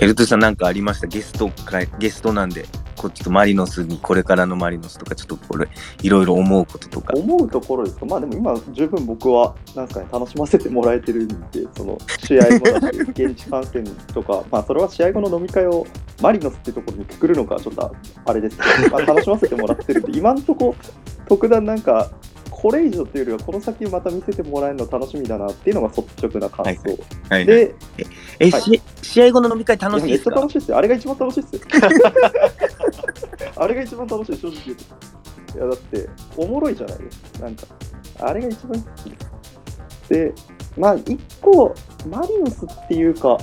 エルトさんなんかありました？ゲストか、ゲストなんで、こっちとマリノスに、これからのマリノスとか、ちょっとこれ、いろいろ思うこととか。思うところですか、まあでも今、十分僕は、なんかね、楽しませてもらえてるんで、その試合後だし、現地観戦とか、まあそれは試合後の飲み会をマリノスってところにくくるのか、ちょっとあれですけど、まあ、楽しませてもらってるんで、今んとこ、特段なんか、これ以上っていうよりは、この先また見せてもらえるの楽しみだなっていうのが率直な感想。はい、で、え、はいし試合後の飲み会楽しいめっちゃですか？楽しいですよ。あれが一番楽しいですよ。あれが一番楽しい、正直言うと。いや、だって、おもろいじゃない？ですか。なんか、あれが一番好きです。で、まあ、一個、マリノスっていうか、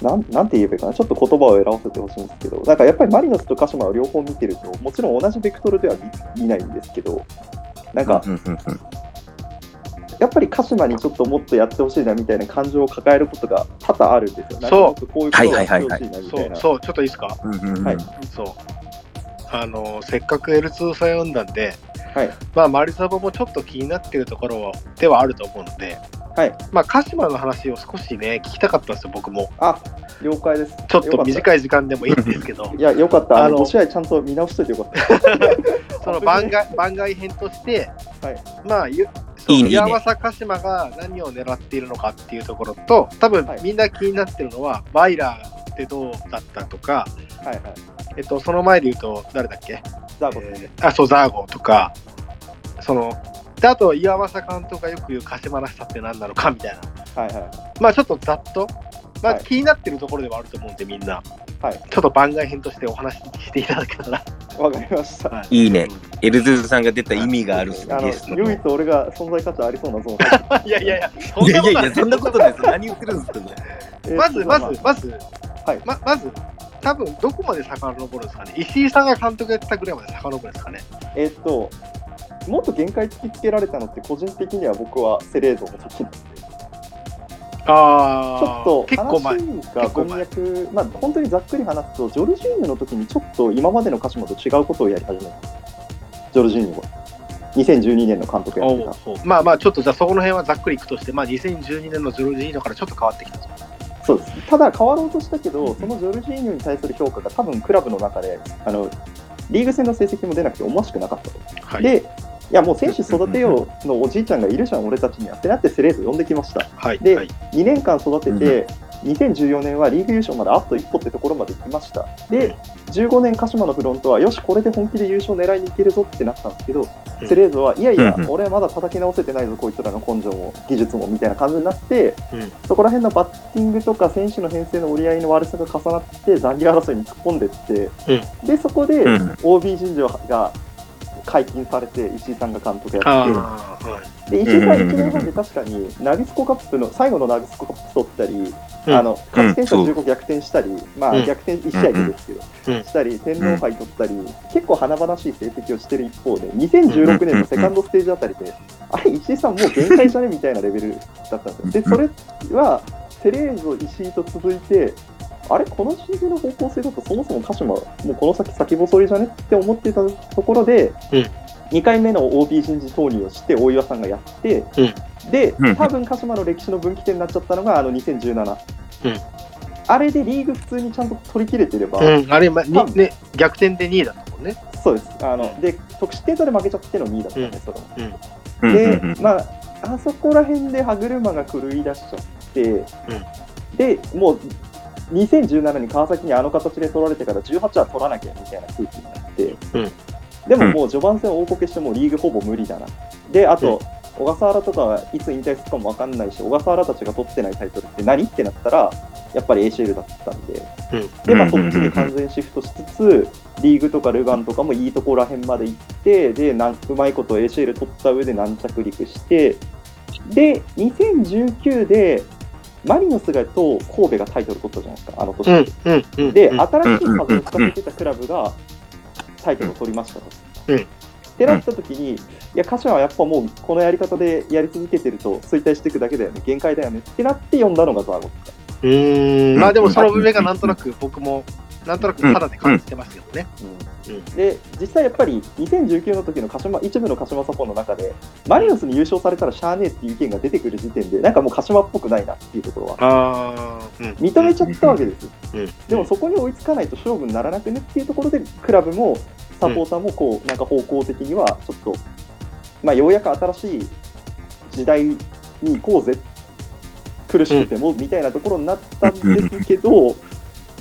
なんなんて言えばいいかな、ちょっと言葉を選ばせてほしいんですけど、なんかやっぱりマリノスと鹿島を両方見てると、もちろん同じベクトルでは見見ないんですけど、なんか、やっぱり鹿島にちょっともっとやってほしいなみたいな感情を抱えることが多々あるんですよ。なんかもっとこういうことをやってほしいなみたいな。そうそう、ちょっといいですか？うんうんうんはいそう。あの、せっかく L2 さん読んだんで、はい。まあ、マリサボもちょっと気になってるところではあると思うので、はい。まあ、鹿島の話を少しね、聞きたかったんですよ、僕も。あ、了解です。ちょっとい。短い時間でもいいんですけど い、や、よかった。ああのの、5試合ちゃんと見直しといてよかった。その番外 番外編として、はいまあ、ゆそういいね岩政鹿島が何を狙っているのかっていうところと、多分はいみんな気になってるのは、バイラーってどうだったとか、はいはい。えっと、その前で言うと、誰だっけ、ザーゴ先えーあ、そう、ザーゴとか、その、であと、岩政監督がよく言う鹿島らしさって何なのかみたいな。生。はいはまあ、ちょっとざっと、まあ、はい気になってるところではあると思うんで、みんな。い。はい。ちょっと番外編としてお話ししていただけたら。わかりました。はいいいね。エルズーズさんが出た意味があるあのゲストの。唯一俺が存在価値ありそうなゾーン。いやいやいや、そんいやないことないやいや、そんなことないです。何言ってるんですかね。えーまず、まあず、まず、はいままず、多分どこまで遡るんですかね。石井さんが監督やってたぐらいまで遡るんですかね。えーっと、もっと限界突きつけられたのって、個人的には僕はセレーゾの時なんであちょっと。話が文脈、まあ、本当にざっくり話すと、ジョルジーニョの時にちょっと今までの鹿島と違うことをやり始めた。ジョルジーニョが。2012年の監督やってた。まあまあ、ちょっとじゃあそこの辺はざっくりいくとして、まあ2012年のジョルジーニョからちょっと変わってきたと。そうです。ただ変わろうとしたけど、そのジョルジーニョに対する評価が多分クラブの中で、あの、リーグ戦の成績も出なくて思わしくなかったと。はい。で、いやもう選手育てようのおじいちゃんがいるじゃん、俺たちには。ってなってセレーズ呼んできました。はい。ではい、2年間育てて、2014年はリーグ優勝まであと一歩ってところまで行きました。で、15年鹿島のフロントは、よし、これで本気で優勝狙いにいけるぞってなったんですけど、うん。セレーズは、いやいや俺まだ叩き直せてないぞ、こいつらの根性も技術もみたいな感じになって、うん。そこら辺のバッティングとか選手の編成の折り合いの悪さが重なって、残留争いに突っ込んでって、で、そこでうん。OB 人事が解禁されて、石井さんが監督やって。で石井さん1年半で確かにナビスコカップの最後のナビスコカップ取ったり、うん。あの勝ち点差う。ん15逆転したり、まあうん。逆転1試合でですけど、うん。したり天皇杯取ったり、結構華々しい成績をしてる一方で2016年のセカンドステージあたりで、あれ石井さんもう限界じゃね？みたいなレベルだったんですよ。でそれはテレーゾ石井と続いてあれこのシーズンの方向性だとそもそも鹿島もうこの先先細りじゃねって思ってたところで、うん。2回目の OB 人事投入をして大岩さんがやって、でうん。多分鹿島の歴史の分岐点になっちゃったのがあの2017、うん。あれでリーグ普通にちゃんと取り切れてれば、うん、あれ、ま、ね、逆転で2位だったもんね。そうです。あので得失点差で負けちゃっての2位だったんで、うん。それも。うん。で、うん。うん。まあ、あそこら辺で歯車が狂い出しちゃって、で、もう2017に川崎にあの形で取られてから18は取らなきゃみたいな空気になって、うんでももう序盤戦大こけしてもうリーグほぼ無理だな。で、あと、小笠原とかはいつ引退するかも分かんないし、小笠原たちが取ってないタイトルって何？ってなったら、やっぱり ACL だったんで、で、まあ、そっちに完全シフトしつつ、リーグとかルガンとかもいいところら辺まで行って、で、なんうまいこと ACL 取った上で軟着陸して、で、2019で、マリノスがと神戸がタイトル取ったじゃないですか、あの年。うん、うん、うん。で、うん新しい風を吹かせてたクラブがタイトルを取りましたと。うんってなった時に、いや、鹿島はやっぱもうこのやり方でやり続けてると衰退していくだけだよね、限界だよねってなって読んだのがザーゴ。うーん、まあでもその上がなんとなく僕もなんとなく肌で感じてますけどね。うん。うん。で実際やっぱり2019の時の鹿島一部の鹿島サポの中でマリノスに優勝されたらしゃあねえっていう意見が出てくる時点でなんかもう鹿島っぽくないなっていうところは。うん。認めちゃったわけです、うん。でもそこに追いつかないと勝負にならなくねっていうところでクラブもサポーターもこうなんか方向的にはちょっと、まあ、ようやく新しい時代に行こうぜ。苦しくてもみたいなところになったんですけど、まあ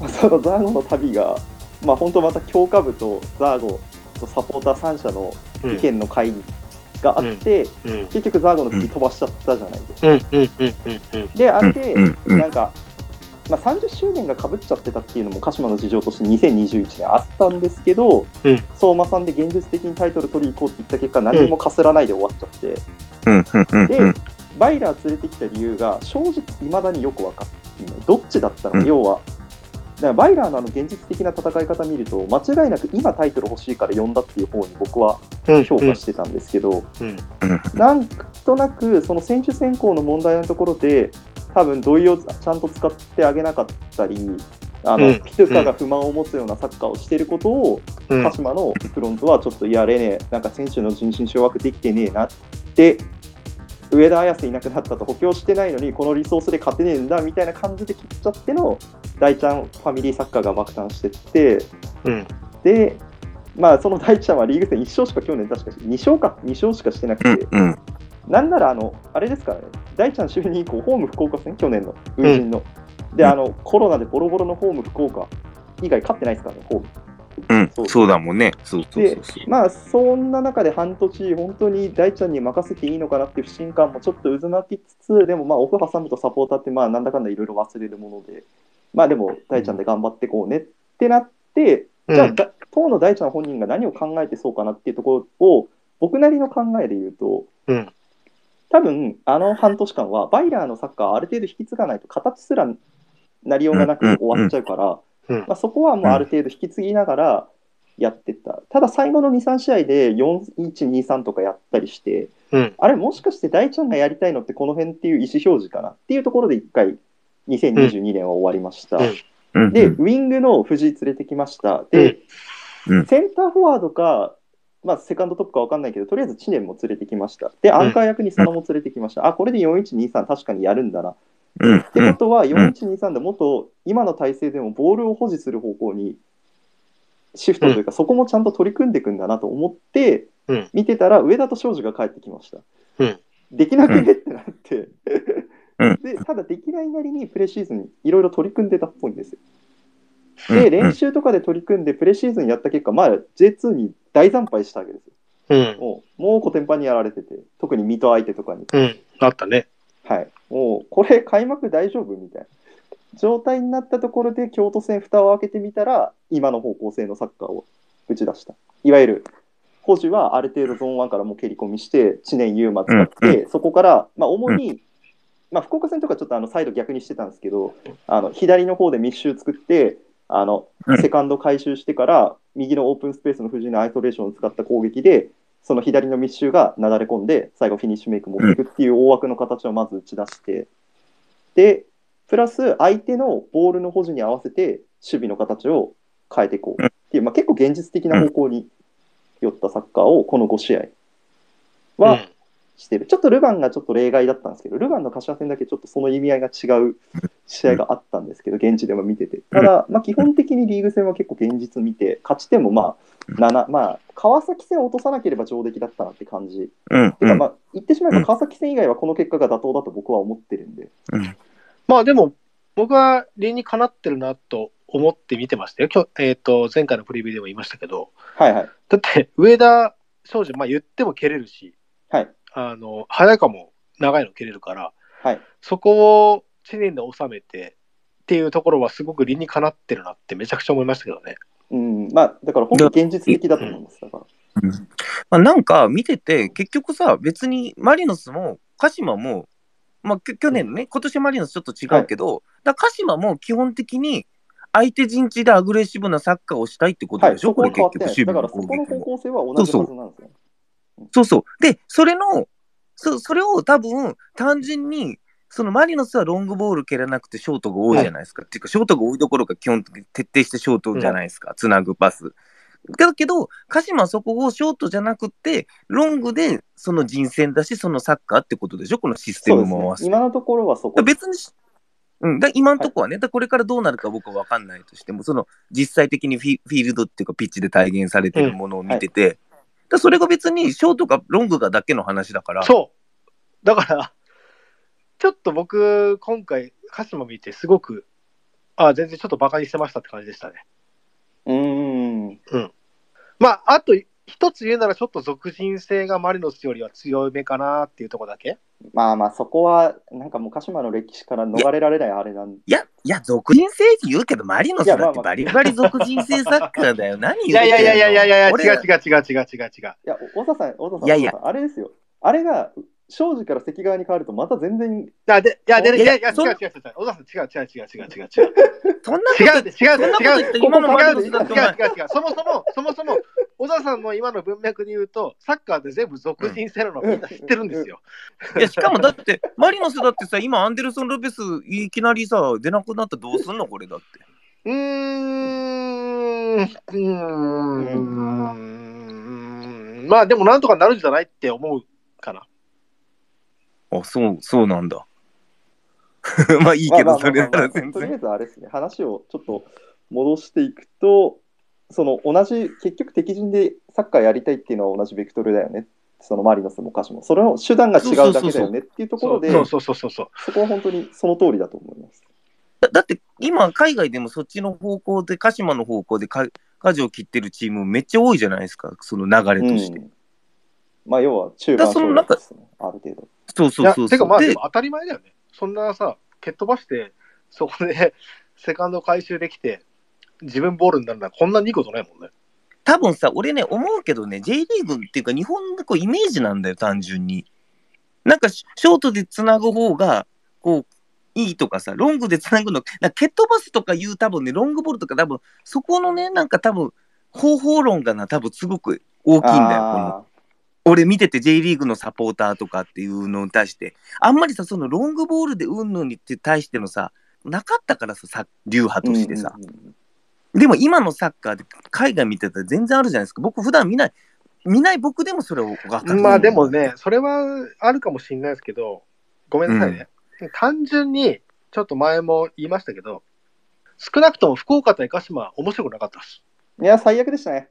そのザーゴの旅が、まあ、本当また強化部とザーゴとサポーター3社のうん意見の会議があって、うん。結局ザーゴの次飛ばしちゃったじゃないですか。うん。うん。うん。うん。で、あれで、なんか、まあ、30周年がかぶっちゃってたっていうのも鹿島の事情として2021年あったんですけど、うん相馬さんで現実的にタイトル取りに行こうって言った結果、何もかすらないで終わっちゃって、うんで、うんバイラー連れてきた理由が正直未だによく分かっていない。どっちだったの、うん要は。だからバイラーのあの現実的な戦い方見ると、間違いなく今タイトル欲しいから呼んだっていう方に僕はうん。評価してたんですけど、うん。なんとなくその選手選考の問題のところで多分土井をちゃんと使ってあげなかったりあの、うんピトゥカが不満を持つようなサッカーをしていることを、うん。鹿島のフロントはちょっとやれねえなんか選手の人心掌握できてねえなって上田綺世いなくなったと補強してないのにこのリソースで勝てねえんだみたいな感じで切っちゃっての大ちゃんファミリーサッカーが爆誕してってうん。でまあその大ちゃんはリーグ戦1勝しか去年確か2勝か2勝しかしてなくて、うんうんなんなら、あの、あれですからね、大ちゃん就任以降、ホーム福岡戦、去年の、初陣の。で、うんあの、コロナでボロボロのホーム福岡以外勝ってないですからね、ホーム。うんそうそうだもんね。そうそうでそうそう。まあ、そんな中で半年、本当に大ちゃんに任せていいのかなっていう不信感もちょっと渦巻きつつ、でもまあ、オフ挟むとサポーターって、まあ、なんだかんだいろいろ忘れるもので、まあでも、大ちゃんで頑張ってこうねってなって、じゃあ、だ当の大ちゃん本人が何を考えてそうかなっていうところを、僕なりの考えで言うと、うん。多分あの半年間はバイラーのサッカーをある程度引き継がないと形すらなりようがなく終わっちゃうから、うんまあ、そこはもうある程度引き継ぎながらやってった、ただ最後の23試合で4123とかやったりしてうん。あれもしかして大ちゃんがやりたいのってこの辺っていう意思表示かなっていうところで1回2022年は終わりました、うんうんで、ウィングの藤井連れてきました。で、うんセンターフォワードか、まあ、セカンドトップか分かんないけど、とりあえず知念も連れてきました。で、アンカー役に佐野も連れてきました。あ、これで4123確かにやるんだな。うんってことは、4123でもっと今の体制でもボールを保持する方向にシフトというか、そこもちゃんと取り組んでいくんだなと思ってうん、見てたら、上田と庄司が帰ってきました。うんできなくねってなって、うん で、ただできないなりにプレシーズンにいろいろ取り組んでたっぽいんですよ。で、うん練習とかで取り組んで、プレシーズンやった結果、まあ、J2 に大惨敗したわけですよ。うん。もう、もうコテンパンにやられてて、特に水戸相手とかに。うん。あったね。はい。もう、これ、開幕大丈夫みたいな状態になったところで、京都戦、蓋を開けてみたら、今の方向性のサッカーを打ち出した。いわゆる、保持はある程度ゾーン1からもう蹴り込みして、知念優馬使って、そこから、まあ、主に、まあ、福岡戦とかちょっとあのサイド逆にしてたんですけど、あの左の方で密集作って、あのうんセカンド回収してから、右のオープンスペースの藤井のアイソレーションを使った攻撃で、その左の密集がなだれ込んで、最後フィニッシュメイク持っていくっていう大枠の形をまず打ち出して、で、プラス相手のボールの保持に合わせて守備の形を変えていこうっていう、まあ、結構現実的な方向に寄ったサッカーをこの5試合はしてる。ちょっとルヴァンがちょっと例外だったんですけど、ルヴァンの柏戦だけちょっとその意味合いが違う試合があったんですけど、現地でも見てて。ただ、まあ、基本的にリーグ戦は結構現実見て、勝ち点もまあ、7、まあ、川崎戦を落とさなければ上出来だったなって感じ。うんてか、まあ、言ってしまえば川崎戦以外はこの結果が妥当だと僕は思ってるんで。うんまあでも、僕は理にかなってるなと思って見てましたよ。今日、えっ、と、前回のプレビューでも言いましたけど、はいはい。だって、上田庄司、まあ言っても蹴れるし、はい。あの、早川も長いの蹴れるから、はい。そこを知念で収めてっていうところはすごく理にかなってるなってめちゃくちゃ思いましたけどね。うん、まあ、だから本当に現実的だと思います。だから。うんまあ、なんか見てて、結局さ、別にマリノスも鹿島も、まあ、きょ去年のね、今年マリノスちょっと違うけど、だから鹿島も基本的に相手陣地でアグレッシブなサッカーをしたいってことはい、でしょ、はこれ結局。守備だからそこの方。向性は同じはずなんですよ。そうそう。で、それの、そそれを多分、単純に、そのマリノスはロングボール蹴らなくてショートが多いじゃないですか。っていうか、ショートが多いどころか基本的に徹底してショートじゃないですか。つなぐパス。だけど、鹿島はそこをショートじゃなくて、ロングでその人選だし、そのサッカーってことでしょ、このシステムも合わ。せて。今のところはそこ。別にし、うん、だ今のところはね、だこれからどうなるか僕は分かんないとしても、その実際的にフィフィールドっていうか、ピッチで体現されてるものを見てて、だそれが別にショートかロングがだけの話だから、そう。だから、ちょっと僕、今回、鹿島見て、すごく、あ全然ちょっとバカにしてましたって感じでしたね。うーん。まあ、あと一つ言うなら、ちょっと属人性がマリノスよりは強めかなっていうところだけ？まあまあ、そこは、なんかもう鹿島の歴史から逃れられないあれなんで。いや、いや、属人性って言うけど、マリノスだってバリバリ属人性サッカーだよ。何い言ってんの？やいやいやいやいやいや、違う俺違う違う違う違う違う。いや、お小田さん、小田さん、いやいやあれですよ。あれが、庄司から関側に変わると、また全然、あでいや、でいいややいや、違う違う違う。小田さん、違う違う違う違う違う違う。そんな違う違うってそんなこと言違う違う違う違うスだってお前違うそもそも、そもそも、小田さんの今の文脈で言うと、サッカーで全部属人性なのみんな知ってるんですよ。いや、しかもだって、マリノスだってさ、今、アンデルソン・ロペス、いきなりさ、出なくなったらどうすんの、これだって。うーん、うーん、まあでもなんとかなるんじゃないって思うかな。あ、そう、そうなんだ。まあいいけど、それなら全然。とりあえずあれですね、話をちょっと戻していくと、その同じ、結局敵陣でサッカーやりたいっていうのは同じベクトルだよね。そのマリノスも歌詞も。それの手段が違うだけだよねっていうところで、そうそうそうそうそう。そこは本当にその通りだと思います。だだって、今、海外でもそっちの方向で、鹿島の方向でか舵を切ってるチームめっちゃ多いじゃないですか、その流れとして。うんまあ、要は中盤勝負ですね、ある程度。そうそうそうそう。てかまあで当たり前だよね。そんなさ、蹴っ飛ばして、そこで セカンド回収できて、自分ボールになるのはこんなにいいことないもんね。多分さ、俺ね、思うけどね、J リーグっていうか、日本のこうイメージなんだよ、単純に。なんか、シショートでつなぐ方が、こう、いいとかさ、ロングでつなぐの、な蹴っ飛ばすとかいう、多分ね、ロングボールとか、多分そこのね、なんか多分方法論がな、多分すごく大きいんだよ、このあ俺見てて J リーグのサポーターとかっていうのに対して、あんまりさ、そのロングボールでうんぬんにって対してのさ、なかったからさ、さ流派ーとしてさ。うんうんうんでも今のサッカーで海外見てたら全然あるじゃないですか。僕普段見ない、見ない僕でもそれを分かる。まあでもね、それはあるかもしれないですけど、ごめんなさいね。単純に、ちょっと前も言いましたけど、少なくとも福岡対鹿島は面白くなかったです。いや、最悪でしたね。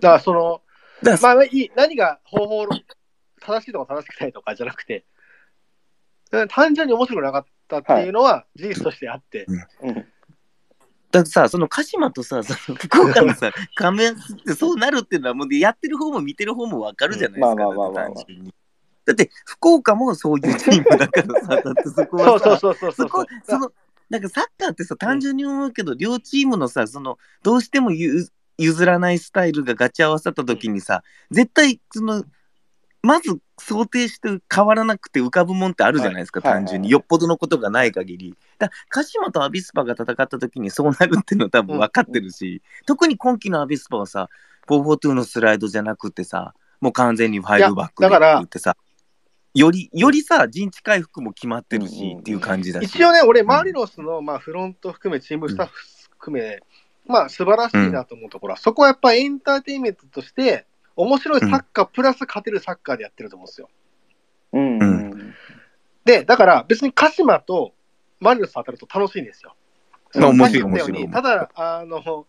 だからその、だからまあいい、何が方法論、正しいとか正しくないとかじゃなくて、うん単純に面白くなかったっていうのは事実としてあって、うん、だからさ、その鹿島とさ、その福岡のさ、仮面ってそうなるっていうのは、もうやってる方も見てる方も分かるじゃないですか。単純に。だって、福岡もそういうチームだからさ、だってそこそうはさ、そうそうそう。そそうこ、その、なんかサッカーってさ、単純に思うけど、両チームのさ、その、どうしてもゆ譲らないスタイルがガチ合わさった時にさ、絶対、その、まず想定して変わらなくて浮かぶもんってあるじゃないですか、はい単純に。はいよっぽどのことがない限り。だ鹿島とアビスパが戦った時にそうなるっていうのは多分分かってるし、特に今季のアビスパはさ、442のスライドじゃなくてさ、もう完全にファイブバックでって言ってさ、より、よりさ、陣地回復も決まってるし、うんうんうんっていう感じだし。一応ね、俺、マリノスの、まあ、フロント含め、チームスタッフ含め、まあ、素晴らしいなと思うところは、そこはやっぱりエンターテインメントとして、面白いサッカー、プラス勝てるサッカーでやってると思うんですよ。うんうんで、だから別に鹿島とマリノス当たると楽しいんですよ。まあ面白いさっき言ったように面白いただ、あの、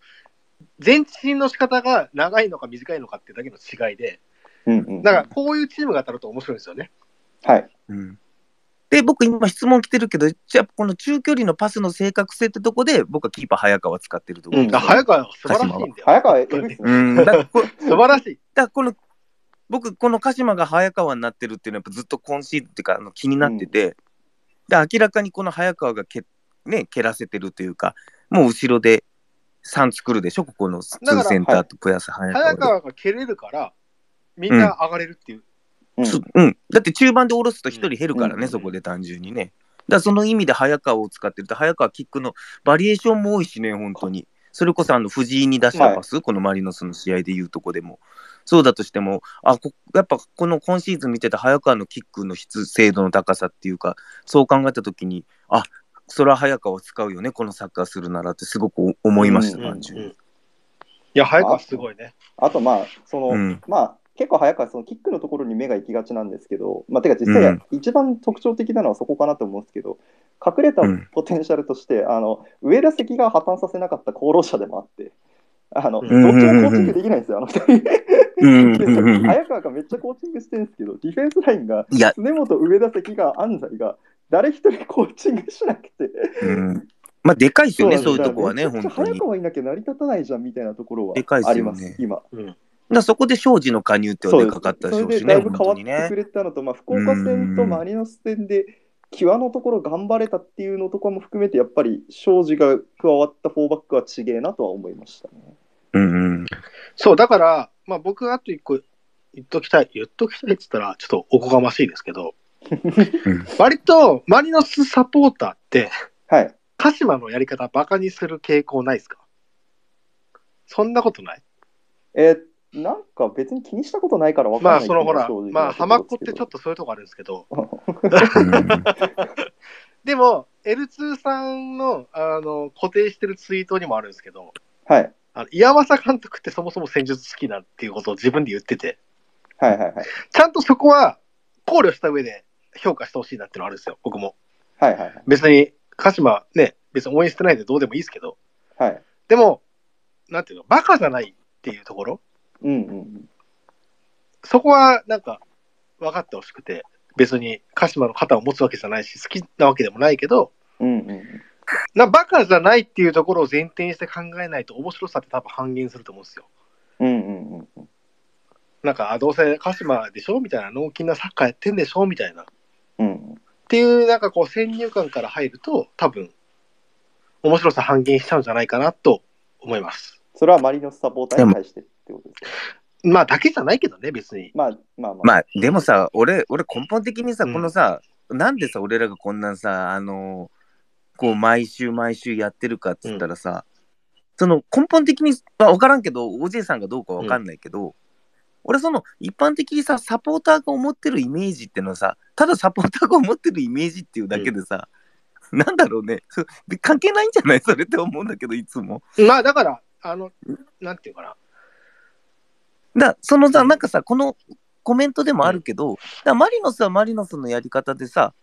前進の仕方が長いのか短いのかっていうだけの違いで、うんうんだからこういうチームが当たると面白いんですよね。はい。うんで、僕今質問来てるけど、じゃあこの中距離のパスの正確性ってとこで、僕はキーパー早川使ってると思うん早川は素晴らしいんだよ。早川。うん、だからこれ素晴らしい。だからこの、僕、この鹿島が早川になってるっていうのは、やっぱずっと今シーズンっていうか、あの気になってて、で明らかにこの早川がけ、ね、蹴らせてるというか、もう後ろで3作るでしょ、ここのツだからーセンターとプラス早川で。早川が蹴れるから、みんな上がれるっていう。うんそうん、だって中盤で下ろすと1人減るからね、うんそこで単純にね。だその意味で早川を使ってると、早川キックのバリエーションも多いしね、本当に。それこそあの藤井に出したパス、このマリノスの試合でいうとこでも。そうだとしても、あこやっぱこの今シーズン見てた早川のキックの質、精度の高さっていうか、そう考えたときに、あそれは早川を使うよね、このサッカーするならってすごく思いました、うん単純に。いや、早川すごいね。あと、まあ、その、うんまあ、結構早川、そのキックのところに目が行きがちなんですけど、まあ、てか実際、うん。一番特徴的なのはそこかなと思うんですけど、隠れたうんポテンシャルとして、あの上田関が破綻させなかった功労者でもあって、あの、うん。どっちもコーチングできないんですよ、あの二人。早川がめっちゃコーチングしてるん。ですけど、ディフェンスラインが、いや、常本、上田関が、安西が、誰一人コーチングしなくて。うん、まあ、でかいですよね、そういうとこはね、本当に。早川いなきゃ成り立たないじゃん。みたいなところはあります、すよね今。うん。だそこで庄司の加入ってはそうですでかかったでしょそうれしね、でだいぶ変わってく。れたのと、まあ、福岡戦とマリノス戦で、際のところ頑張れたっていうのとかも含めて、やっぱり庄司が加わったフォーバックはちげえなとは思いましたね。うんうんそう、だから、まあ僕あと一個言っときたい、言っときたいって言ったらちょっとおこがましいですけど、うん割とマリノスサポーターって、はい。鹿島のやり方バカにする傾向ないですか？そんなことない？えーなんか別に気にしたことないから分かんないまあそのほらまあ浜っ子ってちょっととそういうとこあるんですけど、う んでも L2 さんのあの固定してるツイートにもあるんですけど、はい。あの岩政監督ってそもそも戦術好きだっていうことを自分で言ってて、はいはいはい。ちゃんとそこは考慮した上で評価してほしいなっていうのはあるんですよ、僕も。はいはいはい。別に鹿島ね、別に応援してないんでどうでもいいですけど、はい。でも、なんていうの、バカじゃないっていうところ、うんうんそこはなんか分かってほしくて、別に鹿島の肩を持つわけじゃないし、好きなわけでもないけど、うん。うんうんなバカじゃないっていうところを前提にして考えないと面白さって多分半減すると思うんですよ。うんうんうんうん。なんか、あどうせ鹿島でしょみたいな、脳筋なサッカーやってんでしょみたいな。っうんていう、なんかこう、先入観から入ると、多分、面白さ半減しちゃうんじゃないかなと思います。それはマリノスサポーターに対してってことですかまあ、だけじゃないけどね、別に。まあまあまあ。まあ、でもさ、俺、俺根本的にさ、うんこのさ、なんでさ、俺らがこんなんさ、あのこう、毎週毎週やってるかっつったらさ、その根本的に、まあ、分からんけど、OJ さんがどうか分かんないけど、俺、その一般的にさ、サポーターが思ってるイメージってのはさ、ただサポーターが思ってるイメージっていうだけでさ、なんだろうね関係ないんじゃない？それって思うんだけど、いつも。まあ、だから、あの、なんていうかな。だそのさ、うん。なんかさ、このコメントでもあるけど、だマリノスはマリノスのやり方でさ、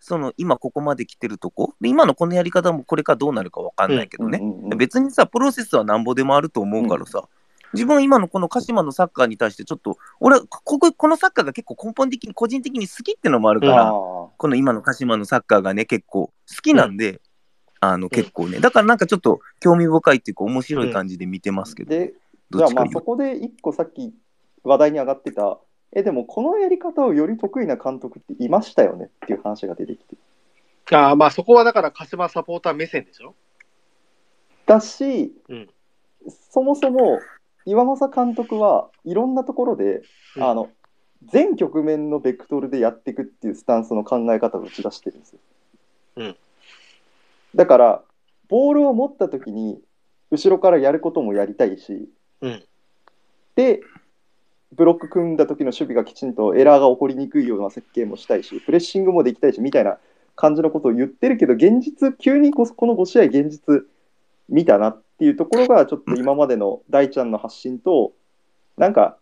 その今ここまで来てるとこ、で今のこのやり方もこれからどうなるかわかんないけどね、うんうんうん別にさ、プロセスはなんぼでもあると思うからさ、自分は今のこの鹿島のサッカーに対してちょっと、俺はこここのサッカーが結構根本的に個人的に好きってのもあるから、あこの今の鹿島のサッカーがね、結構好きなんで、あの結構ね、だからなんかちょっと興味深いっていうか、面白い感じで見てますけど、ーで、どじゃあまあそこで一個さっき話題に上がってた、え、でもこのやり方をより得意な監督っていましたよねっていう話が出てきて。ああ、まあ、そこはだから、鹿島サポーター目線でしょ？だし、うん。そもそも岩政監督はいろんなところで、うん。あの全局面のベクトルでやっていくっていうスタンスの考え方を打ち出してるんですよ。うん。だからボールを持った時に後ろからやることもやりたいし、うんでブロック組んだ時の守備がきちんとエラーが起こりにくいような設計もしたいしプレッシングもできたいしみたいな感じのことを言ってるけど現実急にここの5試合現実見たなっていうところがちょっと今までの大ちゃんの発信となんか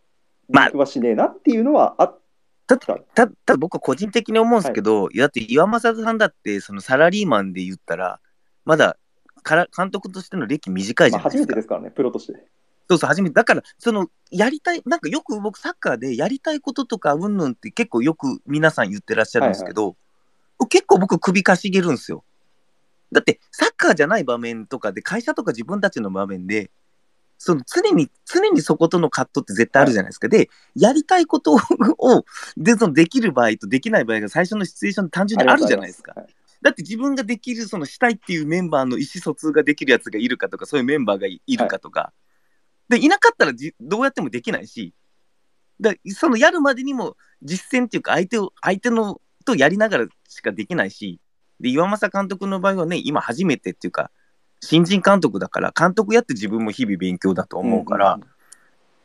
まあリンクはしねえなっていうのはあったた。たただ僕個人的に思うんですけど、いやだって岩政さんだってそのサラリーマンで言ったらまだから監督としての歴短いじまあ、初ゃないですか。めてですからねプロとして。そうそう初めてだからそのやりたいなんかよく僕サッカーでやりたいこととかうんぬんって結構よく皆さん言ってらっしゃるんですけど、結構僕首かしげるんですよ。だってサッカーじゃない場面とかで会社とか自分たちの場面でその常に常にそことの葛藤って絶対あるじゃないですか。でやりたいことをでそのできる場合とできない場合が最初のシチュエーション単純にあるじゃないですか。はいだって自分ができるそのしたいっていうメンバーの意思疎通ができるやつがいるかとかそういうメンバーがいいるかとか、でいなかったらじどうやってもできないしだそのやるまでにも実践っていうか相手を相手のとやりながらしかできないしで岩政監督の場合はね今初めてっていうか新人監督だから監督やって自分も日々勉強だと思うから、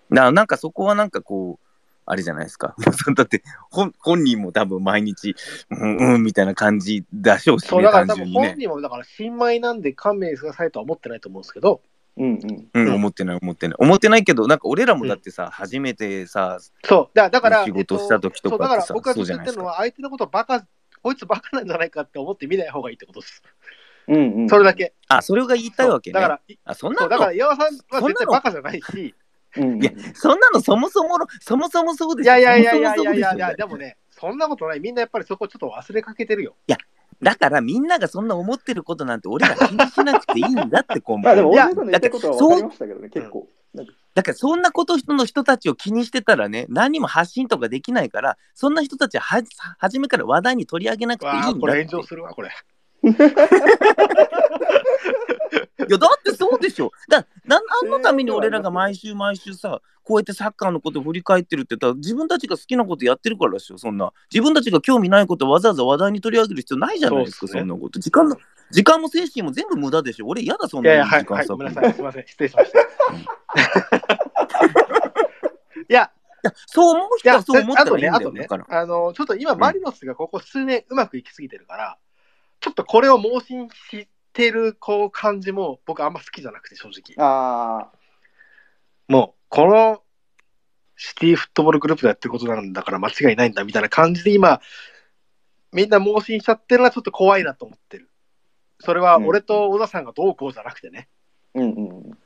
ななんかそこはなんかこう、あれじゃないですか。だって本本人も多分毎日、うんうんみたいな感じでしょうしそう、ね、だから多分。本人も、だから新米なんで勘弁してくださいとは思ってないと思うんですけど、うんうん。うん、うん思ってない思ってない。思ってないけど、なんか俺らもだってさ、初めてさ、そう、だだから、仕事した時とかってさえっそうだから僕はずっと言ってるのは、相手のことバカ、こいつバカなんじゃないかって思って見ない方がいいってことです。うんうん。それだけ。あ、それが言いたいわけね。だから、いあ、そんなそうだからの、岩尾さんは絶対そんなのバカじゃないし、うんうん。いやそんなのそもそもの、そもそもそうでいしょ。やいやいやいやいやいやいや、でもね、そんなことない。みんなやっぱりそこちょっと忘れかけてるよ。だからみんながそんな思ってることなんて俺ら気にしなくていいんだって、根まあでんの言いたいことは分かりましたけどね、結構。だからそんなこと人の人たちを気にしてたらね、何も発信とかできないから、そんな人たちはは初めから話題に取り上げなくていいんだって。これ炎上するわ、これ。いやだってそうでしょ。だな何のために俺らが毎週毎週さ、こうやってサッカーのことを振り返ってるって言ったら、自分たちが好きなことやってるからですよ、そんな。自分たちが興味ないことをわざわざ話題に取り上げる必要ないじゃないですか、そんなこと。時間の時間も精神も全部無駄でしょ。俺嫌だ、そんないやいや、はい、はい、時間さ。ごめんなさい。すみません。失礼しました。いや、いやそう思う人はそう思ったらいいんだよ、あとねだから。、あの、ちょっと今、んマリノスがここ数年うまくいきすぎてるから、ちょっとこれを盲信してるこう感じも僕あんま好きじゃなくて、正直。あもう、このシティフットボールグループでやってることなんだから間違いないんだみたいな感じで今、みんな盲信しちゃってるのはちょっと怖いなと思ってる。それは俺と小田さんがどうこうじゃなくてね。あ、うんうん。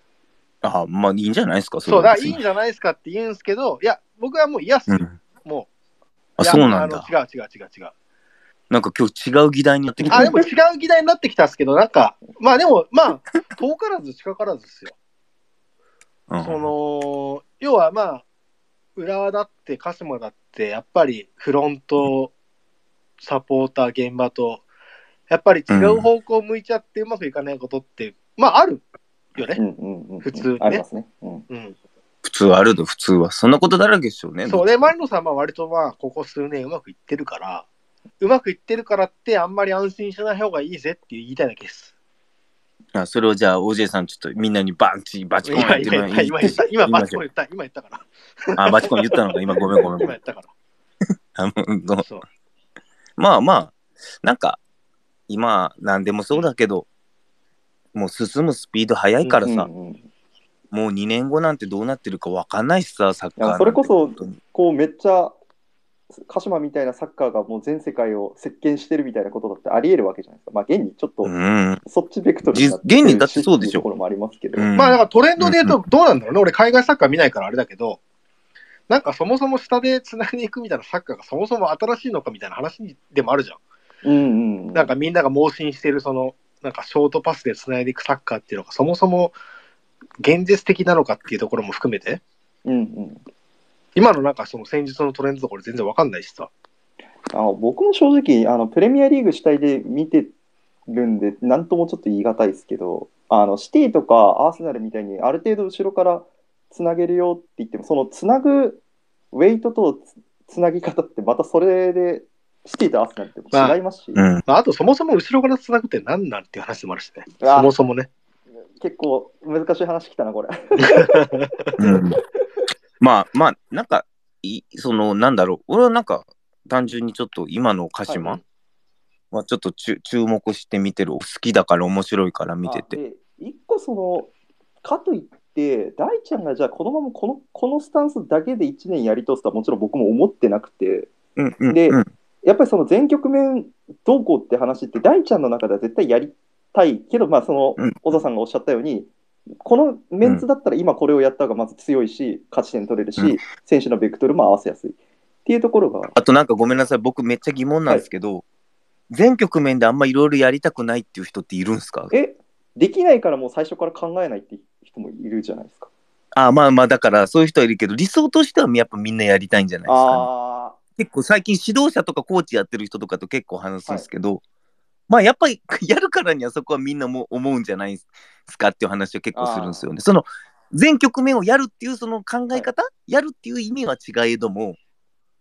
あまあいいんじゃないですか、そう、だいいいんじゃないですかって言うんですけど、いや、僕はもう嫌っすよ。うん。もあ、う。いやそうなんだ。あの違う違う違う違う。なんか今日違う議題になってきた。あ、でも違う議題になってきたんですけど、なんか、まあでも、まあ、遠からず近からずですよ。うんその、要はまあ、浦和だって鹿島だって、やっぱりフロント、サポーター、現場と、やっぱり違う方向を向いちゃってうまくいかないことって、まああるよね。うんうんうん。普通ねありますね。うん。うん。普通あるで、普通は。そんなことだらけでしょうね。そうで、マリノさんは割とまあ、ここ数年うまくいってるから、うまくいってるからって、あんまり安心しない方がいいぜって言いたいだけです。あそれをじゃあ、OJ さん、ちょっとみんなにバンチ、バチコンって今今言った、今バチコン言った、今言ったから。あ、バチコン言ったのか、今ごめんごめんごめん。今言ったから。あのうんそう。まあまあ、なんか、今、なんでもそうだけど、もう進むスピード速いからさ、うんうんもう2年後なんてどうなってるか分かんないしさ、サッカーそれこそこうめっちゃ鹿島みたいなサッカーがもう全世界を席巻してるみたいなことだってありえるわけじゃないですか。まあ現にちょっとうん。そっちベクトルになってじ現にだってそうでしょるところもありますけど。うんまあ、だからトレンドで言うと、どうなんだろうね。俺、海外サッカー見ないからあれだけど、なんかそもそも下でつないでいくみたいなサッカーがそもそも新しいのかみたいな話でもあるじゃん。うんうんうん。なんかみんなが盲信してる、その、なんかショートパスでつないでいくサッカーっていうのがそもそも現実的なのかっていうところも含めて、うんうん。今のなんかその戦術のトレンドとか俺全然わかんないしさ。あの僕も正直あのプレミアリーグ主体で見てるんで何ともちょっと言い難いですけどあのシティとかアーセナルみたいにある程度後ろからつなげるよって言ってもそのつなぐウェイトとつつなぎ方ってまたそれでシティとアーセナルって違いますし、うん。まあ、あとそもそも後ろからつなぐって何なんっていう話もあるしね。あそもそもね。結構難しい話きたなこれ。うんまあまあ、なんか、いその、なんだろう、俺はなんか、単純にちょっと今の鹿島はいはちょっと注注目して見てる。好きだから面白いから見てて。あで一個そのかといって大ちゃんがじゃあこのままこのこのスタンスだけで1年やり通すとはもちろん僕も思ってなくてうんうんでうんやっぱりその全局面どうこうって話って大ちゃんの中では絶対やりたいけどまあそのうん小田さんがおっしゃったようにこのメンツだったら今これをやった方がまず強いし勝ち点取れるし、うん選手のベクトルも合わせやすい。っていうところが。あとなんかごめんなさい、僕めっちゃ疑問なんですけど、全局面であんまいろいろやりたくないっていう人っているんですか？えできないからもう最初から考えないって人もいるじゃないですか。あまあまあ、だからそういう人はいるけど、理想としてはやっぱみんなやりたいんじゃないですか、ね。あ結構最近指導者とかコーチやってる人とかと結構話すんですけど、まあやっぱり やるからにはそこはみんなも思うんじゃないですかっていう話を結構するんですよね。その全局面をやるっていうその考え方、やるっていう意味は違えども、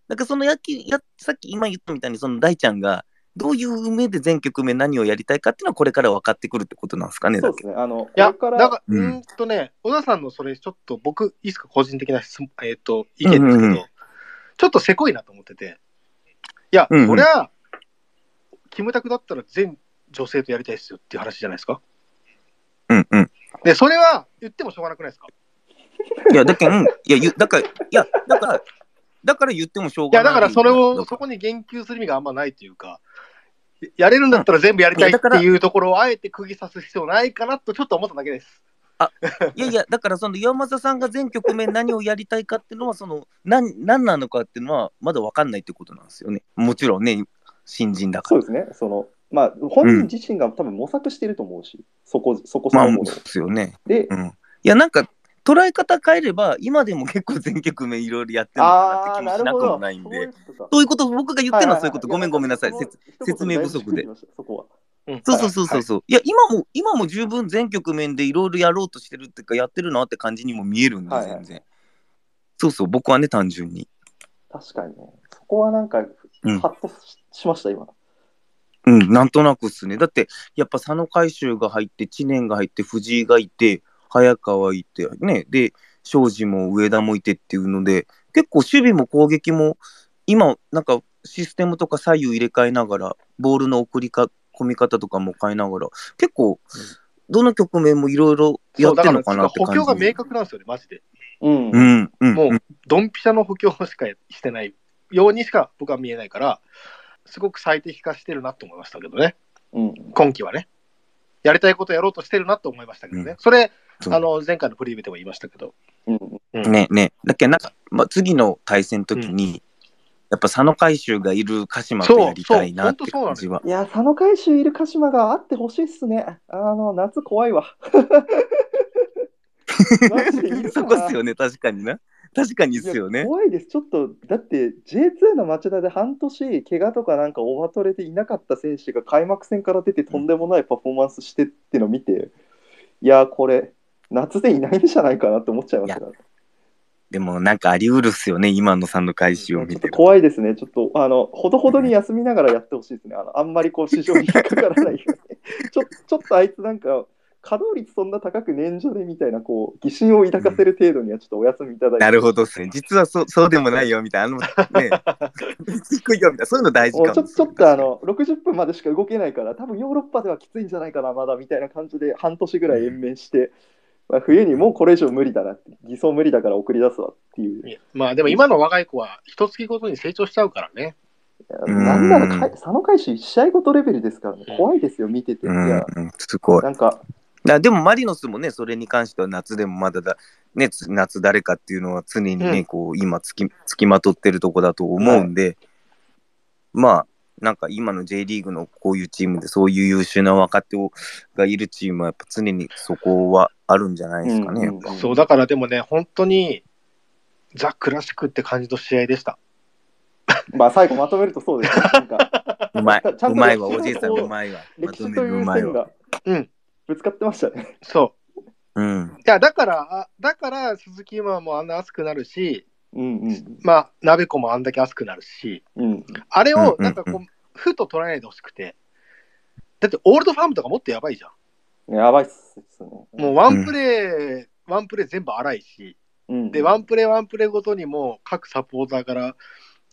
なんかそのやきやさっき今言ったみたいにその大ちゃんがどういう目で全局面何をやりたいかっていうのはこれから分かってくるってことなんですかね。そうですね。あの、こいや、れから、だから、ううんんとね、小田さんのそれ、ちょっと僕、いいですか、個人的な質問、えっ、と、意見ですけど、うんうんうん。ちょっとせこいなと思ってて、いや、うんうん。そりゃ、キムタクだったら全女性とやりたいですよっていう話じゃないですか？うんうん。で、それは言ってもしょうがなくないですか？いや、だけん、いや、ゆだから、いや、だから、だから言ってもしょういや、がない。だからそれを、そこに言及する意味があんまないというか、やれるんだったら全部やりたいっていうところをあえて釘刺す必要ないかなとちょっと思っただけです。らいやいや、だからその岩政さんが全局面何をやりたいかっていうのは、その、なん、何なのかっていうのは、まだ分かんないってことなんですよね。もちろんね、新人だから。そうですね。その、まあ、本人自身が多分模索してると思うし、そこ、そこそまあ、のものを。ですよね。でう、ん。いや、なんか、捉え方変えれば、今でも結構全局面いろいろやってるのかなって気ああ、もしなくなるほど。もないんでそういう。こと僕が言ってるのはそういうこと。ごめんごめんなさい。や説明不足でそこは。うんそうそうそうそうはいそう。いや、今も、今も十分全局面でいろいろやろうとしてるっていうか、やってるなって感じにも見えるんで、はいはい全然。そうそう、僕はね、単純に。確かにね。そこはなんか、うんハッとししました、今。うん、なんとなくっすね。だって、やっぱ佐野海舟が入って、知念が入って、藤井がいて、早川いて、ね、で、庄司も上田もいてっていうので、結構守備も攻撃も、今、なんかシステムとか左右入れ替えながら、ボールの送りか、込み方とかも変えながら、結構、どの局面もいろいろやってるのかなって補感じ。強が明確なんですよね、マジで。うん。うん、うん、もう、ドンピシャの補強しかしてないようにしか僕は見えないから、すごく最適化してるなと思いましたけどね、うん。今季はね。やりたいことやろうとしてるなと思いましたけどね。うんそれ、あの、前回のプレビューでも言いましたけど。うん。うんねねだけどなんか、まあ、次の対戦の時に、やっぱ佐野海舟がいる鹿島とやりたいなって感じは。いや、佐野海舟いる鹿島があってほしいっすね。あの、夏怖いわ。そなこっすよね、確かにな。確かにっすよね。怖いです。ちょっと、だって J2 の町田で半年、怪我とかなんかオバトレでいなかった選手が開幕戦から出てとんでもないパフォーマンスしてってのを見て、いや、これ、夏でいないんじゃないかなって思っちゃいましたから。でもなんかあり得るっすよね、今の佐野海舟をちょっと見て。怖いですね。ちょっと、あの、ほどほどに休みながらやってほしいですね。あのあんまりこう、市場に引っかからないように。ちょちょっとあいつなんか、稼働率そんな高く年所でみたいな、こう、疑心を抱かせる程度にはちょっとお休みいただいて。なるほどっすね。実はそそうでもないよみたいな。あのね、低いよみたいな。そういうの大事もうちょかもちょっとあ、の60分までしか動けないから、多分ヨーロッパではきついんじゃないかな、まだみたいな感じで半年ぐらい延命して、まあ、冬にもうこれ以上無理だなって、偽装無理だから送り出すわっていう。いやまあでも今の若い子は一月ごとに成長しちゃうからね。んなんなら佐野海舟1試合ごとレベルですからね、怖いですよ、見てて。いうんや、うん、すごい。なんか、だでもマリノスもね、それに関しては夏でもまだだ、ね、つ夏誰かっていうのは常にね、うんこう今つき、つきまとってるとこだと思うんで、まあ、なんか今の J リーグのこういうチームでそういう優秀な若手をがいるチームはやっぱ常にそこはあるんじゃないですかね。うんうんそう、だからでもね、本当にザ・クラシックって感じの試合でした。まあ最後まとめるとそうです。なんか、うまい。うまいわ。おじいさんこううまいわ。まとめ歴史というるうまいわ。線がうん。ぶつかってましたね。そう。うん。いや、だから、あだから鈴木今もあんな熱くなるし、うんうんまあ、鍋子もあんだけ熱くなるし、うん。あれをうんなんかこう、ふと捉えないでほしくて。だって、オールドファームとかもっとやばいじゃやばいっすね。ん。もうワンプレー、ワンプレー全部荒いし、うん、で、ワンプレーワンプレーごとにも各サポーターから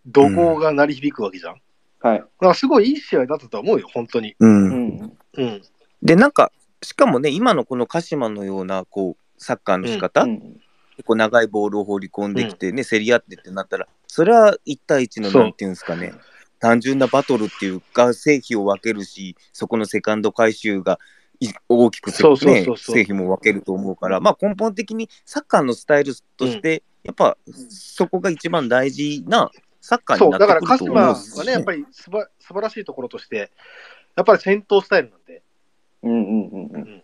怒号が鳴り響くわけじゃん。はい。だからすごいいい試合だったと思うよ、本当に。う。うんん。うん。で、なんか、しかもね、今のこの鹿島のような、こう、サッカーの仕方、うん結構長いボールを放り込んできてね、競り合ってってなったら、それは1対1のなんていうんですかね、単純なバトルっていうか、成否を分けるし、そこのセカンド回収がい大きくね成否も分けると思うから、まあ根本的にサッカーのスタイルとして、やっぱそこが一番大事なサッカーになだから鹿ってくると思島うしはね、やっぱりすば素晴らしいところとして、やっぱり戦闘スタイルなんで、うんうんうんうん。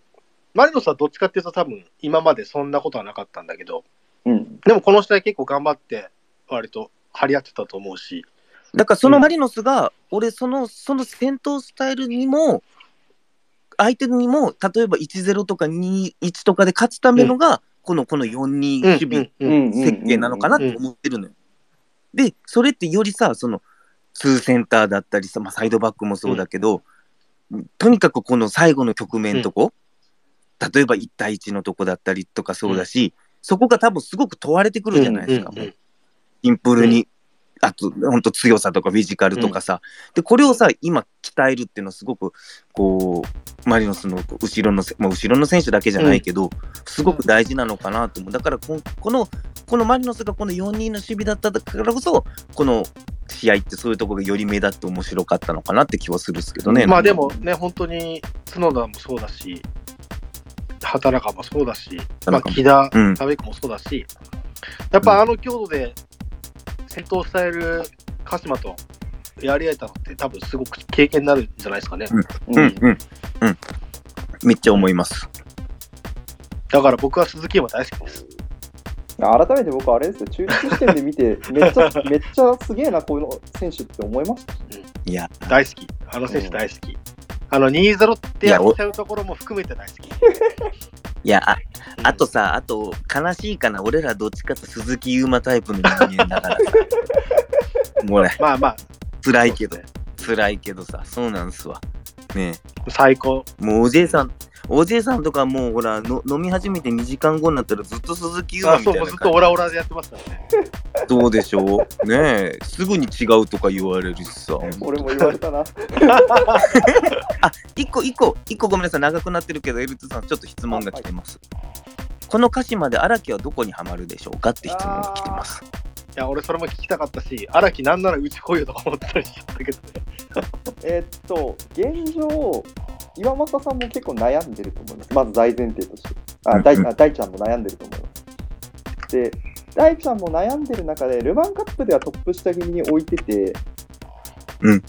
マリノスはどっちかっていうと多分今までそんなことはなかったんだけど、うん。でもこの試合結構頑張って、割と張り合ってたと思うし、だからそのマリノスが、俺その、その戦闘スタイルにも、相手にも、例えば1-0とか2-1とかで勝つためのが、このこの4-2守備うんうんうん。設計なのかなって思ってるのよ。で、それってよりさ、その、ツーセンターだったりさ、まあ、サイドバックもそうだけど、とにかくこの最後の局面とこ、例えば1対1のとこだったりとかそうだし、そこが多分すごく問われてくるじゃないですか、うんうんうんシンプルに。あと、本当強さとかフィジカルとかさ、で、これをさ、今鍛えるっていうのはすごく、こう、マリノスの後ろのせ、まあ、後ろの選手だけじゃないけど、すごく大事なのかなと思う。だからこ、この、このマリノスがこの4人の守備だったからこそ、この試合ってそういうところがより目立って面白かったのかなって気はするんですけどね。まあでもね、本当に角田もそうだし、畑中もそうだし、まあ、木田、うん田部もそうだし、やっぱあの強度で先頭を伝える鹿島とやり合えたのって多分すごく経験になるんじゃないですかね。うん、うん、うん。めっちゃ思います。だから僕は鈴木山大好きです。改めて僕あれですよ、中立視点で見て、めっちゃ、めっちゃすげえな、この選手って思いました。いや、大好き。あの選手大好き。あの2-0ってやっちゃうところも含めて大好き。いや、ああとさ、あと、悲しいかな、俺らどっちかって鈴木優馬タイプの人間だからさ。もうね、まあまあ、辛いけど辛いけどさ、そうなんすわ。ね最高。えもうおじいさん、おじいさんとかもうほらの、飲み始めて2時間後になったらずっと鈴木優馬あそう、みたいなずっとオラオラでやってましたね。どうでしょう？ねえ、すぐに違うとか言われるしさ。俺も言われたな。あ、一個、一個、一個ごめんなさい、長くなってるけど、エルトさん、ちょっと質問が来てます。この歌詞まで荒木はどこにはまるでしょうかって質問が来てます。いや、俺それも聞きたかったし、荒木なんならうち来いよとか思ったりしちゃったけどね。えーっと、現状、岩政さんも結構悩んでると思います。まず大前提として。あ、大あ大ちゃんも悩んでると思います。で、大ちゃんも悩んでる中で、ルヴァンカップではトップ下気味に置いてて、うん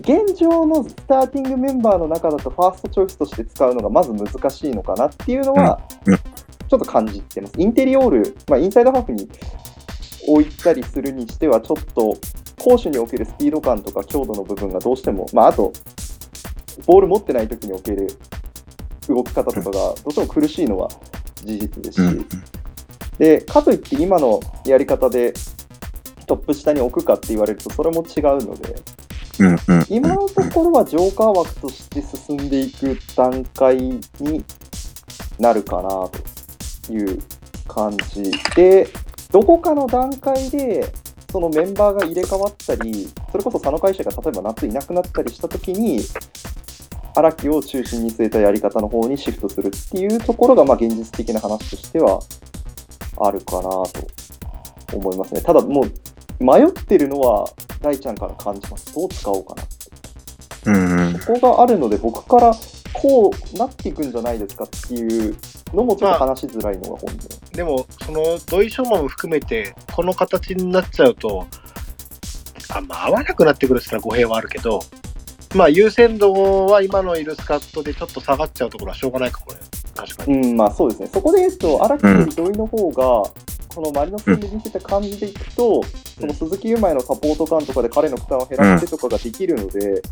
現状のスターティングメンバーの中だとファーストチョイスとして使うのがまず難しいのかなっていうのは、ちょっと感じてます。インテリオール、まあ、インサイドハーフに置いたりするにしては、ちょっと攻守におけるスピード感とか強度の部分がどうしても、まあ、あと、ボール持ってない時における動き方とかがどうしても苦しいのは事実ですし、うん。でかといって今のやり方でトップ下に置くかって言われるとそれも違うので。今のところはジョーカー枠として進んでいく段階になるかなという感じでどこかの段階でそのメンバーが入れ替わったりそれこそ佐野会社が例えば夏いなくなったりした時に荒木を中心に据えたやり方の方にシフトするっていうところがまあ現実的な話としてはあるかなと思いますね。ただもう迷ってるのは大ちゃんから感じます。どう使おうかなって。うん。うん。ここがあるので僕からこうなっていくんじゃないですかっていうのもちょっと話しづらいのが本音。でも、その土井翔馬も含めて、この形になっちゃうと、あんま合わなくなってくるって言ったら語弊はあるけど、まあ優先度は今のいるスカットでちょっと下がっちゃうところはしょうがないかもね。確かに。うん、まあそうですね。そこで言うと、荒木より土井の方が、このマリノス戦で見せた感じでいくと、その鈴木優馬へのサポート感とかで彼の負担を減らしてとかができるので、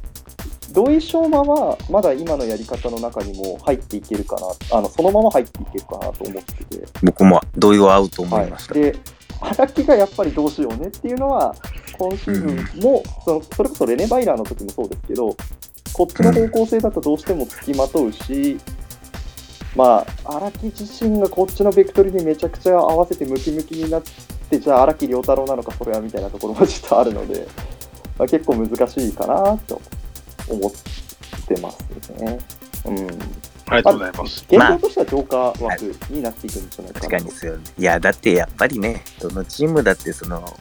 土井翔馬はまだ今のやり方の中にも入っていけるかな、あのそのまま入っていけるかなと思ってて、僕も同意は合うと思はいました。い、で荒木がやっぱりどうしようねっていうのは、今シーズンも、そのそれこそレネ・バイラーの時もそうですけど、こっちの方向性だとどうしても付きまとうし、まあ、荒木自身がこっちのベクトルにめちゃくちゃ合わせてムキムキになって、じゃあ荒木亮太郎なのか、それはみたいなところもちょっとあるので、まあ、結構難しいかなと思ってますね。うん、ありがとうございます。現状としてはジョーカー枠になっていくんじゃないかなと。確かにですよね。いや、だってやっぱりね、どのチームだってその、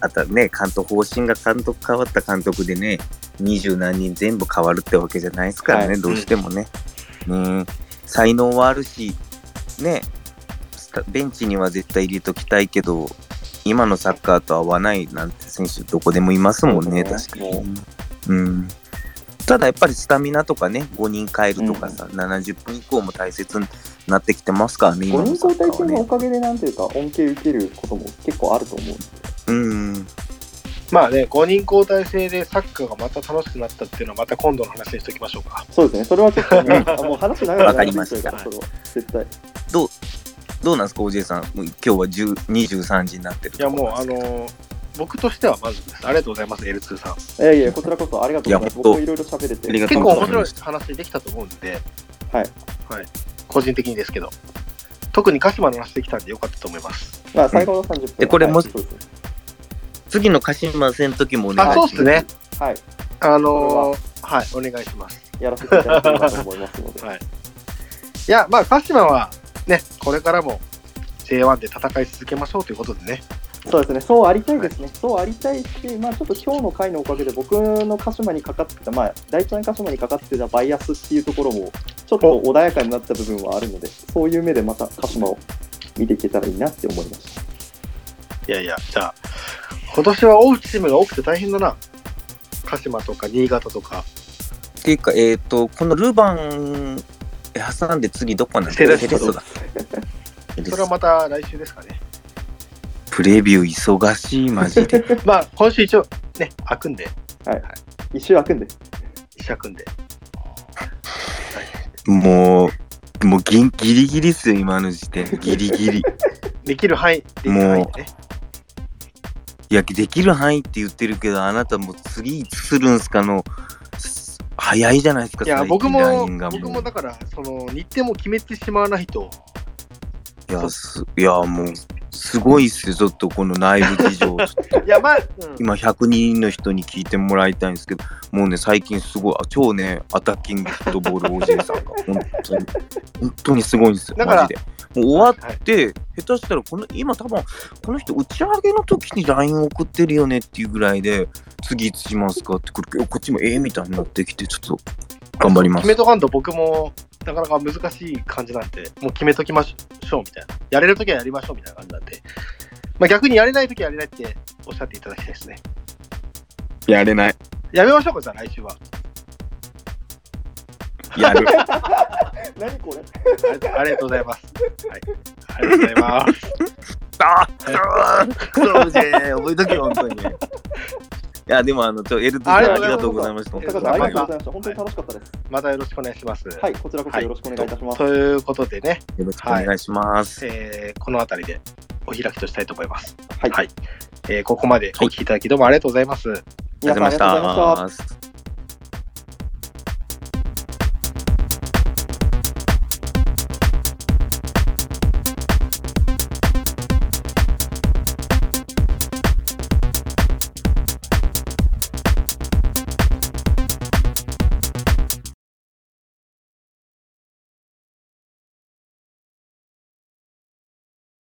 あとね、監督、方針が監督変わった監督でね、二十何人全部変わるってわけじゃないですからね、はいどうしてもね。うん、才能はあるし、ね、ベンチには絶対入れときたいけど、今のサッカーと合わないなんて選手どこでもいますもんね、ね確かに。うん。ただやっぱりスタミナとかね、5人変えるとかさ、70分以降も大切になってきてますからね、5今の人交代制のおね。かげでなんていうか恩恵受けることも結構あると思うんでうん。まあね、5人交代制でサッカーがまた楽しくなったっていうのはまた今度の話にしときましょうか。そうですねそれはちょっとねあもう話長くなわかりりましたからそれは絶対どうなんですか、おじいさん。もう今日は10 23時になってるいやもうあの僕としては満足です。ありがとうございます、L2 さん。いやいや、こちらこそありがとうございます。僕もいろいろ喋れて。結構面白い話できたと思うんで、はい。はい。個人的にですけど、特に鹿島の話できたんでよかったと思います。まあ、最後の30分。でこれも次の鹿島戦の時もね、あ、そうっすね。はい。あのーはい、お願いします。やらせていただければと思いますので。はい。いや、まあ、鹿島はね、これからも J1 で戦い続けましょうということでね。そうですね、そうありたいですね、そうありたいし、まあ、ちょっと今日の回のおかげで、僕の鹿島にかかってた、まあ、第一の鹿島にかかってたバイアスっていうところも、ちょっと穏やかになった部分はあるので、そういう目でまた鹿島を見ていけたらいいなって思いました。いやいや、じゃあ、今年は追うチームが多くて大変だな。鹿島とか新潟とか。っていうか、えっ、と、このルヴァン挟んで次どこなんだセレッソセレッソだ。それはまた来週ですかね。プレビュー忙しい、マジで。まあ、今週一応ね、開くんで、一周開くんで、一週開くんで。もう、もうギギリギリっすよ、今の時点。ギリギリ。できる範囲、できる範囲でね。いや、できる範囲って言ってるけど、あなたもう次いつするんすかの、す早いじゃないですか、いや、最近僕もラインが、僕もだから、その、日程も決めてしまわないと、いや、すいやもう、すごいっすよ、ちょっとこの内部事情。ちょっといや、まあ、うん今、100人の人に聞いてもらいたいんですけど、もうね、最近すごい、あ超ね、アタッキングフットボール OJ さんが、本当に、本当にすごいんですよ、だからマジで。もう終わっはいて、下手したら、この、今多分、この人、打ち上げの時に LINE 送ってるよねっていうぐらいで、次いつしますかってくるけど、こっちもええみたいになってきて、ちょっと、頑張ります決め。とかんと僕もなかなか難しい感じなんで、もう決めときましょうみたいな。やれるときはやりましょうみたいな感じなんで。まあ逆にやれないときはやれないっておっしゃっていただきたいですね。やれない。やめましょうか、じゃあ来週は。やる。何これ？ありありがとうございます。はい。ありがとうございます。ああクソ OJ、覚えとけよ、本当に。いや、でも、あの、ちょ、エルトさんありがとうございました。ありがとうございました。本当に楽しかったです。またよろしくお願いします。はい、こちらこそよろしくお願いいたします。ということでね、よろしくお願いします。えーこの辺りでお開きとしたいと思います。はいはいえーここまでお聞きいただきどうもありがとうございます。ありがとうございま皆さんありがとうございました。した。